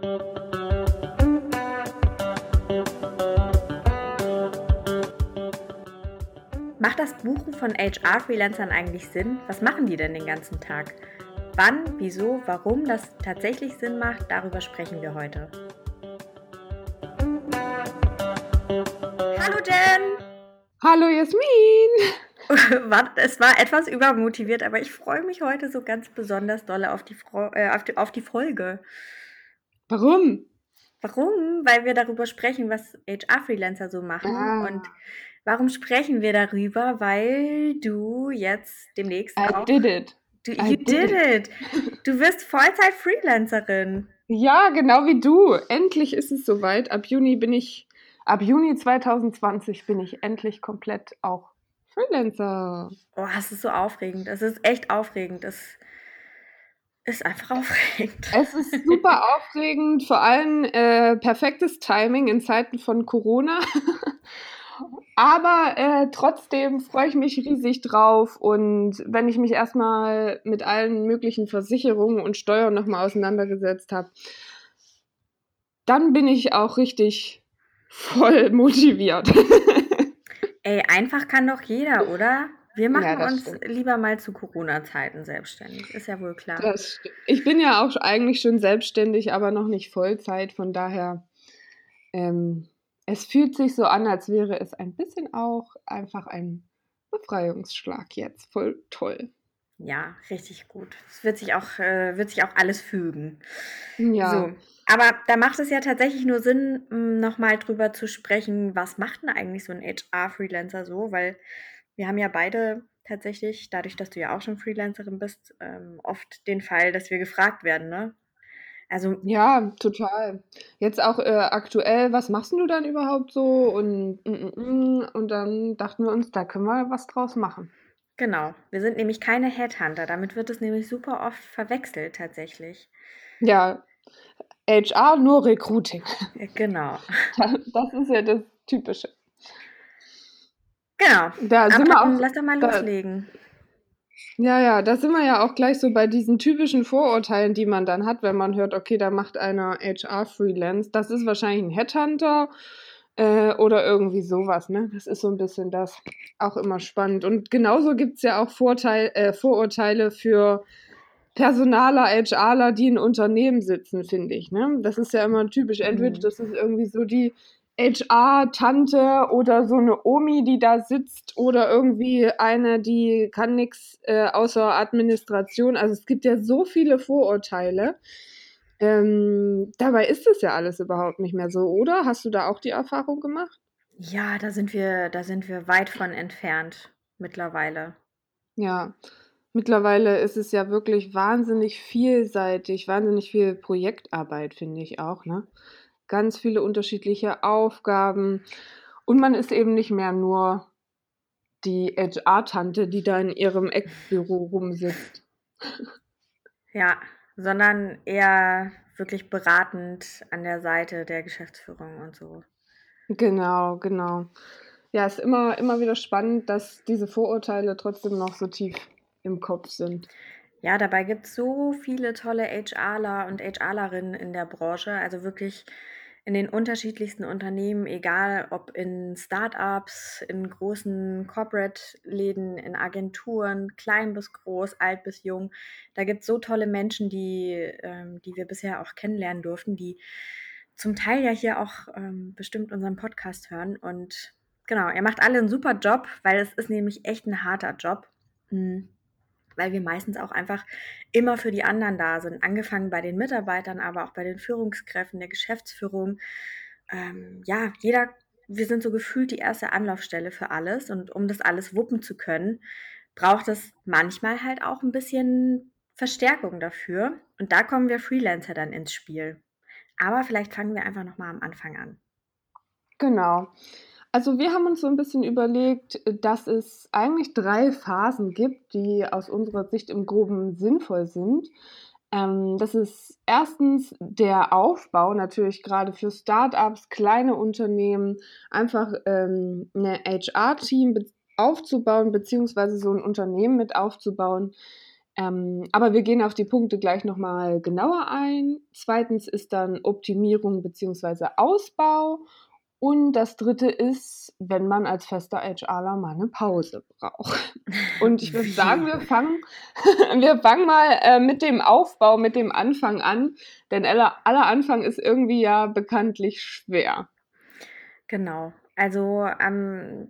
Macht das Buchen von HR-Freelancern eigentlich Sinn? Was machen die denn den ganzen Tag? Wann, wieso, warum das tatsächlich Sinn macht, darüber sprechen wir heute. Hallo Jen! Hallo Jasmin! es war etwas übermotiviert, aber ich freue mich heute so ganz besonders doll auf die, äh, auf die, auf die Folge. Warum? Warum? Weil wir darüber sprechen, was HR-Freelancer so machen. Ah. Und warum sprechen wir darüber? Weil du jetzt demnächst I auch... did it. Du, you did, did it. it. Du wirst Vollzeit-Freelancerin. Ja, genau wie du. Endlich ist es soweit. Ab Juni bin ich ab Juni 2020 bin ich endlich komplett auch Freelancer. Oh, es ist so aufregend. Es ist echt aufregend. Es ist einfach aufregend. Es ist super aufregend, vor allem äh, perfektes Timing in Zeiten von Corona. Aber äh, trotzdem freue ich mich riesig drauf und wenn ich mich erstmal mit allen möglichen Versicherungen und Steuern nochmal auseinandergesetzt habe, dann bin ich auch richtig voll motiviert. Ey, einfach kann doch jeder, oder? Wir machen ja, uns stimmt. lieber mal zu Corona-Zeiten selbstständig, ist ja wohl klar. ich bin ja auch eigentlich schon selbstständig, aber noch nicht Vollzeit, von daher, ähm, es fühlt sich so an, als wäre es ein bisschen auch einfach ein Befreiungsschlag jetzt. Voll toll. Ja, richtig gut. Es wird sich auch, äh, wird sich auch alles fügen. Ja. So. Aber da macht es ja tatsächlich nur Sinn, hm, nochmal drüber zu sprechen, was macht denn eigentlich so ein HR-Freelancer so? Weil wir haben ja beide tatsächlich, dadurch, dass du ja auch schon Freelancerin bist, ähm, oft den Fall, dass wir gefragt werden, ne? Also ja, total. Jetzt auch äh, aktuell, was machst du dann überhaupt so? Und, mm, mm, mm, und dann dachten wir uns, da können wir was draus machen. Genau. Wir sind nämlich keine Headhunter. Damit wird es nämlich super oft verwechselt tatsächlich. Ja, HR nur Recruiting. Genau. Das ist ja das Typische. Genau. Da sind wir auch, lass doch mal da, loslegen. Ja, ja, da sind wir ja auch gleich so bei diesen typischen Vorurteilen, die man dann hat, wenn man hört, okay, da macht einer HR-Freelance. Das ist wahrscheinlich ein Headhunter äh, oder irgendwie sowas, ne? Das ist so ein bisschen das. Auch immer spannend. Und genauso gibt es ja auch Vorteil, äh, Vorurteile für Personaler, HRler, die in Unternehmen sitzen, finde ich. Ne? Das ist ja immer typisch. Entweder mhm. das ist irgendwie so die HR-Tante oder so eine Omi, die da sitzt oder irgendwie eine, die kann nichts äh, außer Administration. Also es gibt ja so viele Vorurteile. Ähm, dabei ist es ja alles überhaupt nicht mehr so, oder? Hast du da auch die Erfahrung gemacht? Ja, da sind wir, da sind wir weit von entfernt mittlerweile. Ja, Mittlerweile ist es ja wirklich wahnsinnig vielseitig, wahnsinnig viel Projektarbeit, finde ich auch, ne? Ganz viele unterschiedliche Aufgaben. Und man ist eben nicht mehr nur die HR-Tante, die da in ihrem Eckbüro rumsitzt. Ja, sondern eher wirklich beratend an der Seite der Geschäftsführung und so. Genau, genau. Ja, es ist immer, immer wieder spannend, dass diese Vorurteile trotzdem noch so tief im Kopf sind. Ja, dabei gibt es so viele tolle HRler und HRlerinnen in der Branche, also wirklich in den unterschiedlichsten Unternehmen, egal ob in Startups, in großen Corporate-Läden, in Agenturen, klein bis groß, alt bis jung. Da gibt es so tolle Menschen, die, ähm, die wir bisher auch kennenlernen durften, die zum Teil ja hier auch ähm, bestimmt unseren Podcast hören. Und genau, ihr macht alle einen super Job, weil es ist nämlich echt ein harter Job. Mhm weil wir meistens auch einfach immer für die anderen da sind, angefangen bei den Mitarbeitern, aber auch bei den Führungskräften, der Geschäftsführung. Ähm, ja, jeder, wir sind so gefühlt die erste Anlaufstelle für alles und um das alles wuppen zu können, braucht es manchmal halt auch ein bisschen Verstärkung dafür und da kommen wir Freelancer dann ins Spiel. Aber vielleicht fangen wir einfach nochmal am Anfang an. Genau. Also wir haben uns so ein bisschen überlegt, dass es eigentlich drei Phasen gibt, die aus unserer Sicht im Groben sinnvoll sind. Ähm, das ist erstens der Aufbau, natürlich gerade für Startups, kleine Unternehmen, einfach ähm, eine HR-Team aufzubauen, beziehungsweise so ein Unternehmen mit aufzubauen, Ähm, aber wir gehen auf die Punkte gleich nochmal genauer ein. Zweitens ist dann Optimierung bzw. Ausbau. Und das dritte ist, wenn man als fester HRler mal eine Pause braucht. Und ich würde sagen, wir fangen, wir fangen mal äh, mit dem Aufbau, mit dem Anfang an. Denn aller, aller Anfang ist irgendwie ja bekanntlich schwer. Genau. Also ähm,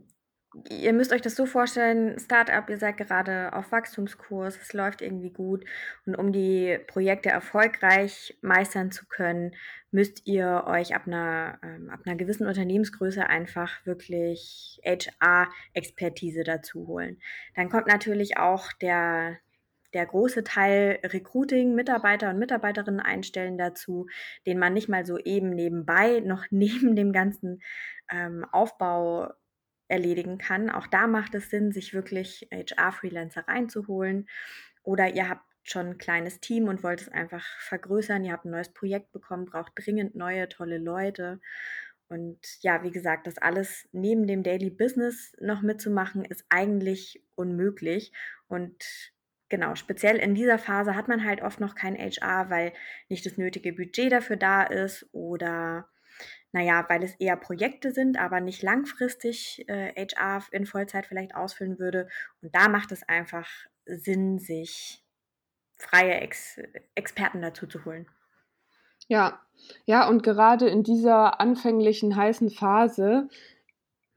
ihr müsst euch das so vorstellen, Startup, ihr seid gerade auf Wachstumskurs, es läuft irgendwie gut und um die Projekte erfolgreich meistern zu können, müsst ihr euch ab einer, ähm, ab einer gewissen Unternehmensgröße einfach wirklich HR-Expertise dazu holen. Dann kommt natürlich auch der, der große Teil Recruiting, Mitarbeiter und Mitarbeiterinnen einstellen dazu, den man nicht mal so eben nebenbei noch neben dem ganzen ähm, Aufbau erledigen kann. Auch da macht es Sinn, sich wirklich HR-Freelancer reinzuholen. Oder ihr habt schon ein kleines Team und wollt es einfach vergrößern. Ihr habt ein neues Projekt bekommen, braucht dringend neue, tolle Leute. Und ja, wie gesagt, das alles neben dem Daily Business noch mitzumachen, ist eigentlich unmöglich. Und genau, speziell in dieser Phase hat man halt oft noch kein HR, weil nicht das nötige Budget dafür da ist oder naja, weil es eher Projekte sind, aber nicht langfristig äh, HR in Vollzeit vielleicht ausfüllen würde. Und da macht es einfach Sinn, sich freie Ex Experten dazu zu holen. Ja, ja, und gerade in dieser anfänglichen heißen Phase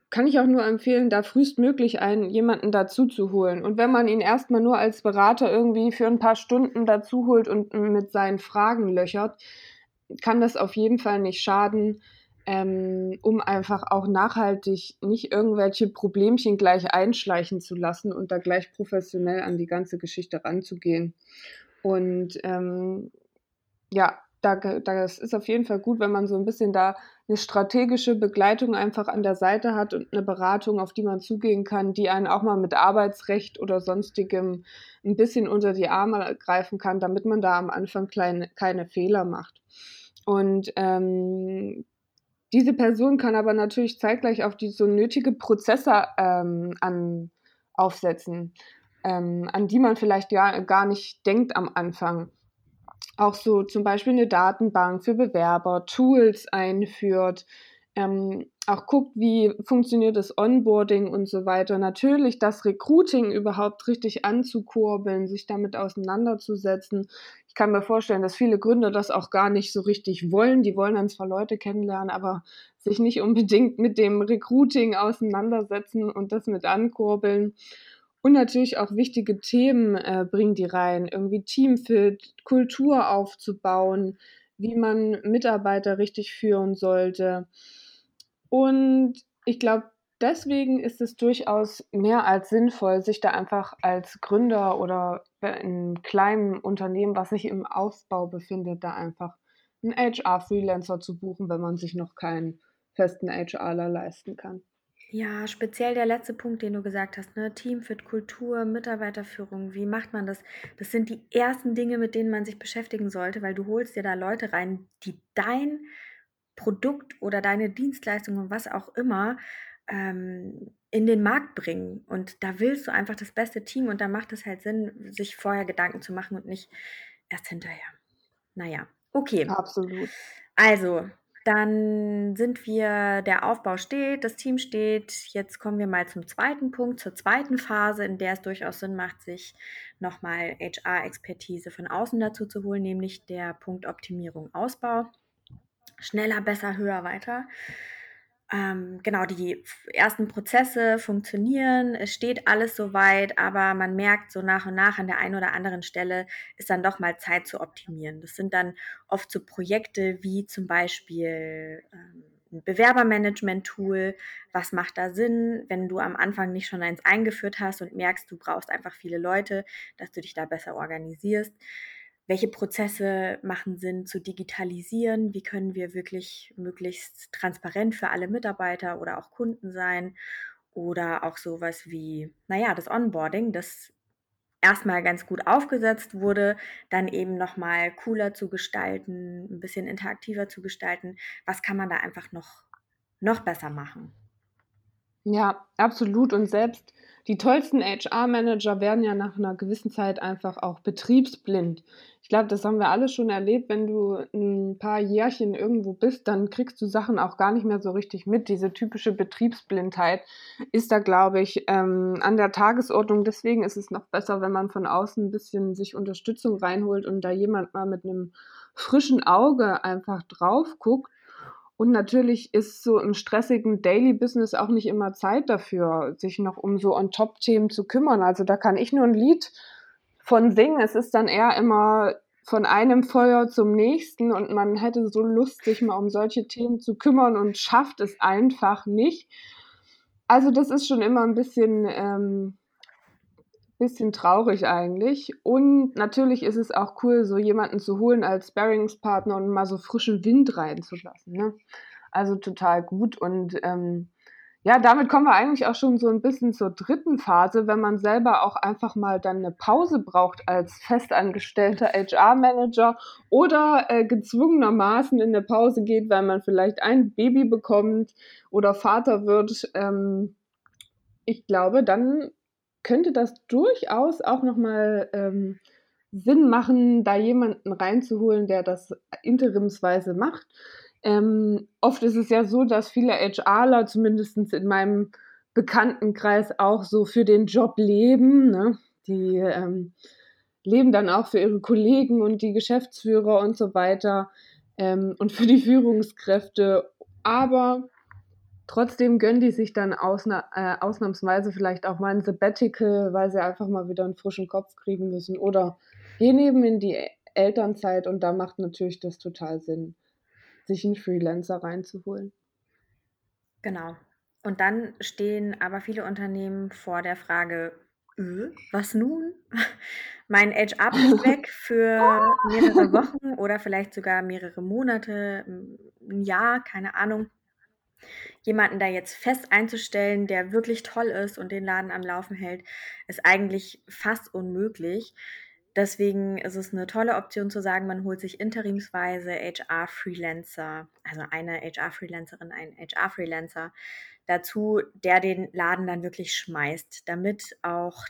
kann ich auch nur empfehlen, da frühestmöglich einen jemanden dazu zu holen. Und wenn man ihn erstmal nur als Berater irgendwie für ein paar Stunden dazu holt und mit seinen Fragen löchert, kann das auf jeden Fall nicht schaden, ähm, um einfach auch nachhaltig nicht irgendwelche Problemchen gleich einschleichen zu lassen und da gleich professionell an die ganze Geschichte ranzugehen. Und ähm, ja, da, das ist auf jeden Fall gut, wenn man so ein bisschen da eine strategische Begleitung einfach an der Seite hat und eine Beratung, auf die man zugehen kann, die einen auch mal mit Arbeitsrecht oder sonstigem ein bisschen unter die Arme greifen kann, damit man da am Anfang kleine, keine Fehler macht. Und ähm, diese Person kann aber natürlich zeitgleich auch die so nötige Prozesse ähm, an, aufsetzen, ähm, an die man vielleicht ja gar nicht denkt am Anfang. Auch so zum Beispiel eine Datenbank für Bewerber, Tools einführt, ähm, auch guckt, wie funktioniert das Onboarding und so weiter. Natürlich das Recruiting überhaupt richtig anzukurbeln, sich damit auseinanderzusetzen. Ich kann mir vorstellen, dass viele Gründer das auch gar nicht so richtig wollen. Die wollen dann zwar Leute kennenlernen, aber sich nicht unbedingt mit dem Recruiting auseinandersetzen und das mit ankurbeln. Und natürlich auch wichtige Themen äh, bringen die rein, irgendwie Teamfit, Kultur aufzubauen, wie man Mitarbeiter richtig führen sollte. Und ich glaube, deswegen ist es durchaus mehr als sinnvoll, sich da einfach als Gründer oder in einem kleinen Unternehmen, was sich im Aufbau befindet, da einfach einen HR-Freelancer zu buchen, wenn man sich noch keinen festen HRler leisten kann. Ja, speziell der letzte Punkt, den du gesagt hast, ne? Teamfit, Kultur, Mitarbeiterführung, wie macht man das? Das sind die ersten Dinge, mit denen man sich beschäftigen sollte, weil du holst dir da Leute rein, die dein Produkt oder deine Dienstleistung und was auch immer ähm, in den Markt bringen. Und da willst du einfach das beste Team und da macht es halt Sinn, sich vorher Gedanken zu machen und nicht erst hinterher. Naja, okay. Absolut. Also, dann sind wir, der Aufbau steht, das Team steht. Jetzt kommen wir mal zum zweiten Punkt, zur zweiten Phase, in der es durchaus Sinn macht, sich nochmal HR-Expertise von außen dazu zu holen, nämlich der Punkt Optimierung, Ausbau schneller, besser, höher, weiter. Ähm, genau, die ersten Prozesse funktionieren, es steht alles soweit, aber man merkt so nach und nach an der einen oder anderen Stelle ist dann doch mal Zeit zu optimieren. Das sind dann oft so Projekte wie zum Beispiel ähm, ein Bewerbermanagement-Tool. Was macht da Sinn, wenn du am Anfang nicht schon eins eingeführt hast und merkst, du brauchst einfach viele Leute, dass du dich da besser organisierst? Welche Prozesse machen Sinn zu digitalisieren, wie können wir wirklich möglichst transparent für alle Mitarbeiter oder auch Kunden sein oder auch sowas wie, naja, das Onboarding, das erstmal ganz gut aufgesetzt wurde, dann eben nochmal cooler zu gestalten, ein bisschen interaktiver zu gestalten. Was kann man da einfach noch, noch besser machen? Ja, absolut. Und selbst die tollsten HR-Manager werden ja nach einer gewissen Zeit einfach auch betriebsblind. Ich glaube, das haben wir alle schon erlebt. Wenn du ein paar Jährchen irgendwo bist, dann kriegst du Sachen auch gar nicht mehr so richtig mit. Diese typische Betriebsblindheit ist da, glaube ich, ähm, an der Tagesordnung. Deswegen ist es noch besser, wenn man von außen ein bisschen sich Unterstützung reinholt und da jemand mal mit einem frischen Auge einfach drauf guckt und natürlich ist so im stressigen Daily Business auch nicht immer Zeit dafür, sich noch um so On-Top-Themen zu kümmern. Also da kann ich nur ein Lied von singen. Es ist dann eher immer von einem Feuer zum nächsten und man hätte so Lust, sich mal um solche Themen zu kümmern und schafft es einfach nicht. Also das ist schon immer ein bisschen ähm, bisschen traurig eigentlich. Und natürlich ist es auch cool, so jemanden zu holen als Sparringspartner und mal so frischen Wind reinzulassen. Ne? Also total gut. Und ähm, ja, damit kommen wir eigentlich auch schon so ein bisschen zur dritten Phase, wenn man selber auch einfach mal dann eine Pause braucht als festangestellter HR-Manager oder äh, gezwungenermaßen in eine Pause geht, weil man vielleicht ein Baby bekommt oder Vater wird. Ähm, ich glaube, dann könnte das durchaus auch nochmal ähm, Sinn machen, da jemanden reinzuholen, der das interimsweise macht. Ähm, oft ist es ja so, dass viele HRler, zumindest in meinem Bekanntenkreis, auch so für den Job leben. Ne? Die ähm, leben dann auch für ihre Kollegen und die Geschäftsführer und so weiter ähm, und für die Führungskräfte. Aber Trotzdem gönnen die sich dann ausna äh, ausnahmsweise vielleicht auch mal ein Sabbatical, weil sie einfach mal wieder einen frischen Kopf kriegen müssen. Oder gehen eben in die Elternzeit und da macht natürlich das total Sinn, sich einen Freelancer reinzuholen. Genau. Und dann stehen aber viele Unternehmen vor der Frage, äh, was nun? mein HR bricht weg für mehrere Wochen oder vielleicht sogar mehrere Monate, ein Jahr, keine Ahnung jemanden da jetzt fest einzustellen, der wirklich toll ist und den Laden am Laufen hält, ist eigentlich fast unmöglich. Deswegen ist es eine tolle Option zu sagen, man holt sich interimsweise HR-Freelancer, also eine HR-Freelancerin, einen HR-Freelancer dazu, der den Laden dann wirklich schmeißt, damit auch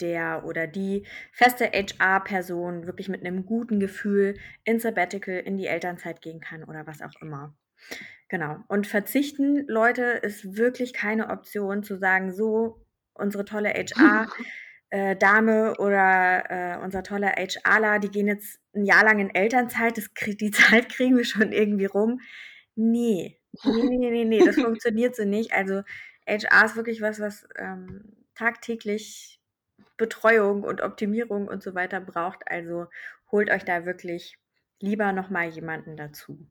der oder die feste HR-Person wirklich mit einem guten Gefühl in Sabbatical in die Elternzeit gehen kann oder was auch immer. Genau. Und verzichten, Leute, ist wirklich keine Option zu sagen, so, unsere tolle HR äh, Dame oder äh, unser toller HRler, die gehen jetzt ein Jahr lang in Elternzeit, das, die Zeit kriegen wir schon irgendwie rum. Nee, nee, nee, nee, nee, das funktioniert so nicht. Also HR ist wirklich was, was ähm, tagtäglich Betreuung und Optimierung und so weiter braucht. Also holt euch da wirklich lieber nochmal jemanden dazu.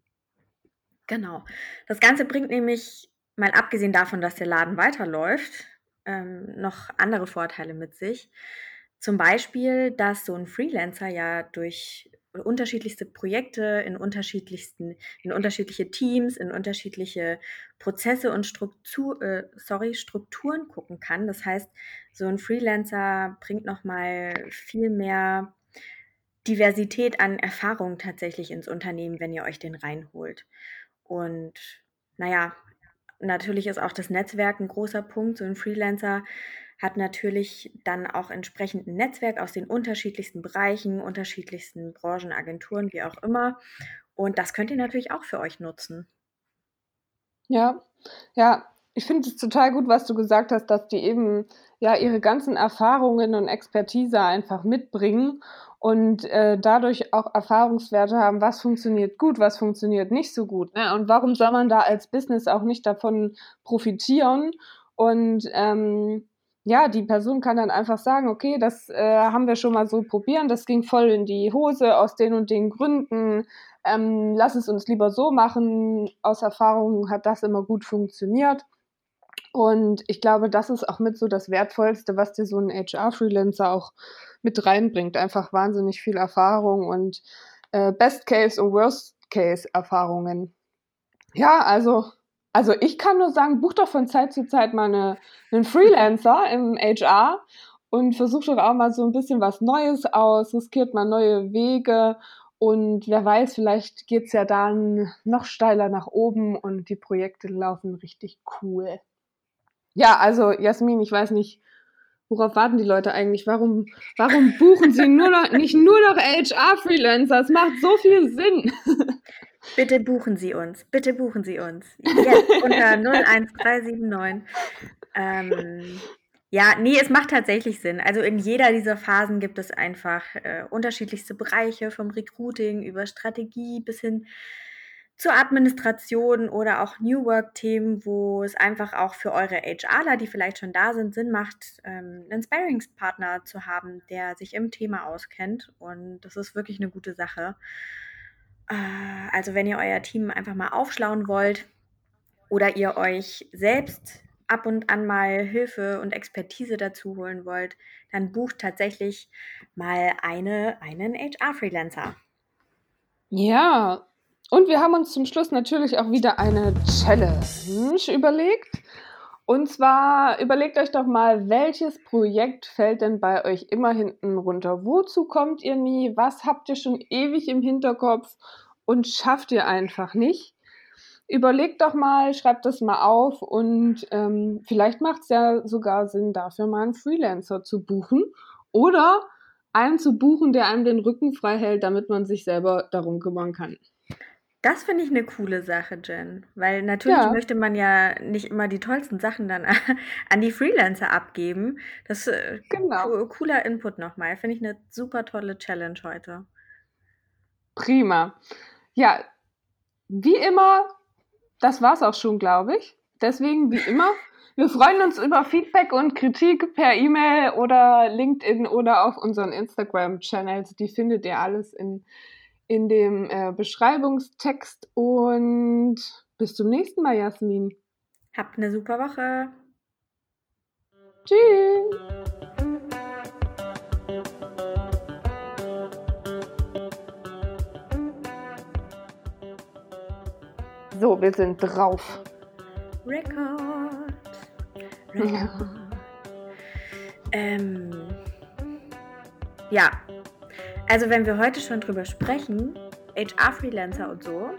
Genau. Das Ganze bringt nämlich, mal abgesehen davon, dass der Laden weiterläuft, ähm, noch andere Vorteile mit sich. Zum Beispiel, dass so ein Freelancer ja durch unterschiedlichste Projekte in unterschiedlichsten, in unterschiedliche Teams, in unterschiedliche Prozesse und Struktur, äh, sorry, Strukturen gucken kann. Das heißt, so ein Freelancer bringt nochmal viel mehr Diversität an Erfahrungen tatsächlich ins Unternehmen, wenn ihr euch den reinholt. Und naja, natürlich ist auch das Netzwerk ein großer Punkt. So ein Freelancer hat natürlich dann auch entsprechend ein Netzwerk aus den unterschiedlichsten Bereichen, unterschiedlichsten Branchen, Agenturen, wie auch immer. Und das könnt ihr natürlich auch für euch nutzen. Ja, ja, ich finde es total gut, was du gesagt hast, dass die eben ja ihre ganzen Erfahrungen und Expertise einfach mitbringen und äh, dadurch auch Erfahrungswerte haben, was funktioniert gut, was funktioniert nicht so gut. Ne? Und warum soll man da als Business auch nicht davon profitieren? Und ähm, ja, die Person kann dann einfach sagen, okay, das äh, haben wir schon mal so probieren, das ging voll in die Hose aus den und den Gründen. Ähm, lass es uns lieber so machen. Aus Erfahrung hat das immer gut funktioniert. Und ich glaube, das ist auch mit so das Wertvollste, was dir so ein HR-Freelancer auch mit reinbringt. Einfach wahnsinnig viel Erfahrung und äh, Best-Case- und Worst-Case-Erfahrungen. Ja, also, also ich kann nur sagen, buch doch von Zeit zu Zeit mal eine, einen Freelancer im HR und versucht doch auch mal so ein bisschen was Neues aus, riskiert mal neue Wege und wer weiß, vielleicht geht es ja dann noch steiler nach oben und die Projekte laufen richtig cool. Ja, also Jasmin, ich weiß nicht, worauf warten die Leute eigentlich? Warum, warum buchen sie nur noch, nicht nur noch HR-Freelancer? Es macht so viel Sinn. Bitte buchen Sie uns. Bitte buchen Sie uns. Jetzt unter 01379. Ähm, ja, nee, es macht tatsächlich Sinn. Also in jeder dieser Phasen gibt es einfach äh, unterschiedlichste Bereiche, vom Recruiting über Strategie bis hin zur Administration oder auch New Work-Themen, wo es einfach auch für eure HRler, die vielleicht schon da sind, Sinn macht, ähm, einen Sparingspartner zu haben, der sich im Thema auskennt. Und das ist wirklich eine gute Sache. Äh, also wenn ihr euer Team einfach mal aufschlauen wollt oder ihr euch selbst ab und an mal Hilfe und Expertise dazu holen wollt, dann bucht tatsächlich mal eine, einen HR-Freelancer. Ja, und wir haben uns zum Schluss natürlich auch wieder eine Challenge überlegt. Und zwar überlegt euch doch mal, welches Projekt fällt denn bei euch immer hinten runter? Wozu kommt ihr nie? Was habt ihr schon ewig im Hinterkopf und schafft ihr einfach nicht? Überlegt doch mal, schreibt das mal auf und ähm, vielleicht macht es ja sogar Sinn, dafür mal einen Freelancer zu buchen oder einen zu buchen, der einem den Rücken frei hält, damit man sich selber darum kümmern kann. Das finde ich eine coole Sache, Jen, weil natürlich Ja. möchte man ja nicht immer die tollsten Sachen dann an die Freelancer abgeben. Das äh, Genau. co cooler Input nochmal. Finde ich eine super tolle Challenge heute. Prima. Ja, wie immer, das war's auch schon, glaube ich. Deswegen, wie immer, wir freuen uns über Feedback und Kritik per E-Mail oder LinkedIn oder auf unseren Instagram-Channels. Die findet ihr alles in, in dem äh, Beschreibungstext. Und bis zum nächsten Mal, Jasmin. Habt eine super Woche. Tschüss. So, wir sind drauf. Record. Record. Ähm, ja, also wenn wir heute schon drüber sprechen, HR-Freelancer und so,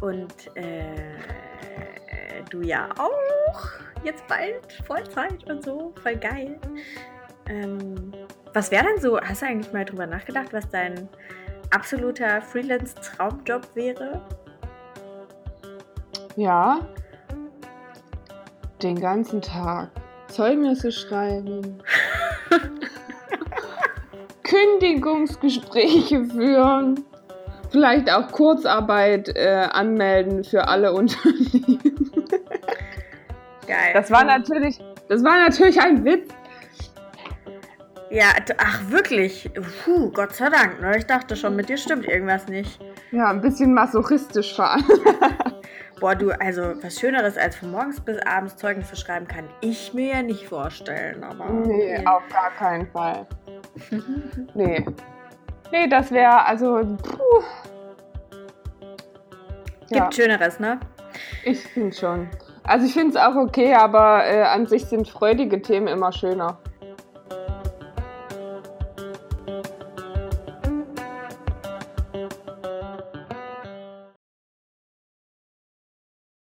und äh, du ja auch, jetzt bald Vollzeit und so, voll geil. Ähm, was wäre denn so, hast du eigentlich mal drüber nachgedacht, was dein absoluter Freelance-Traumjob wäre? Ja. Den ganzen Tag. Zeugnisse schreiben. Kündigungsgespräche führen. Vielleicht auch Kurzarbeit äh, anmelden für alle Unternehmen. Geil. Das war natürlich, das war natürlich ein Witz. Ja, ach wirklich. Puh, Gott sei Dank. Ne? Ich dachte schon, mit dir stimmt irgendwas nicht. Ja, ein bisschen masochistisch vor allem. Boah, du, also was Schöneres als von morgens bis abends Zeugnisse schreiben kann ich mir ja nicht vorstellen. Aber Nee, auf gar keinen Fall. Nee. Nee, das wäre also. Puh. Gibt Ja, Schöneres, ne? ich finde schon. Also ich finde es auch okay, aber äh, an sich sind freudige Themen immer schöner.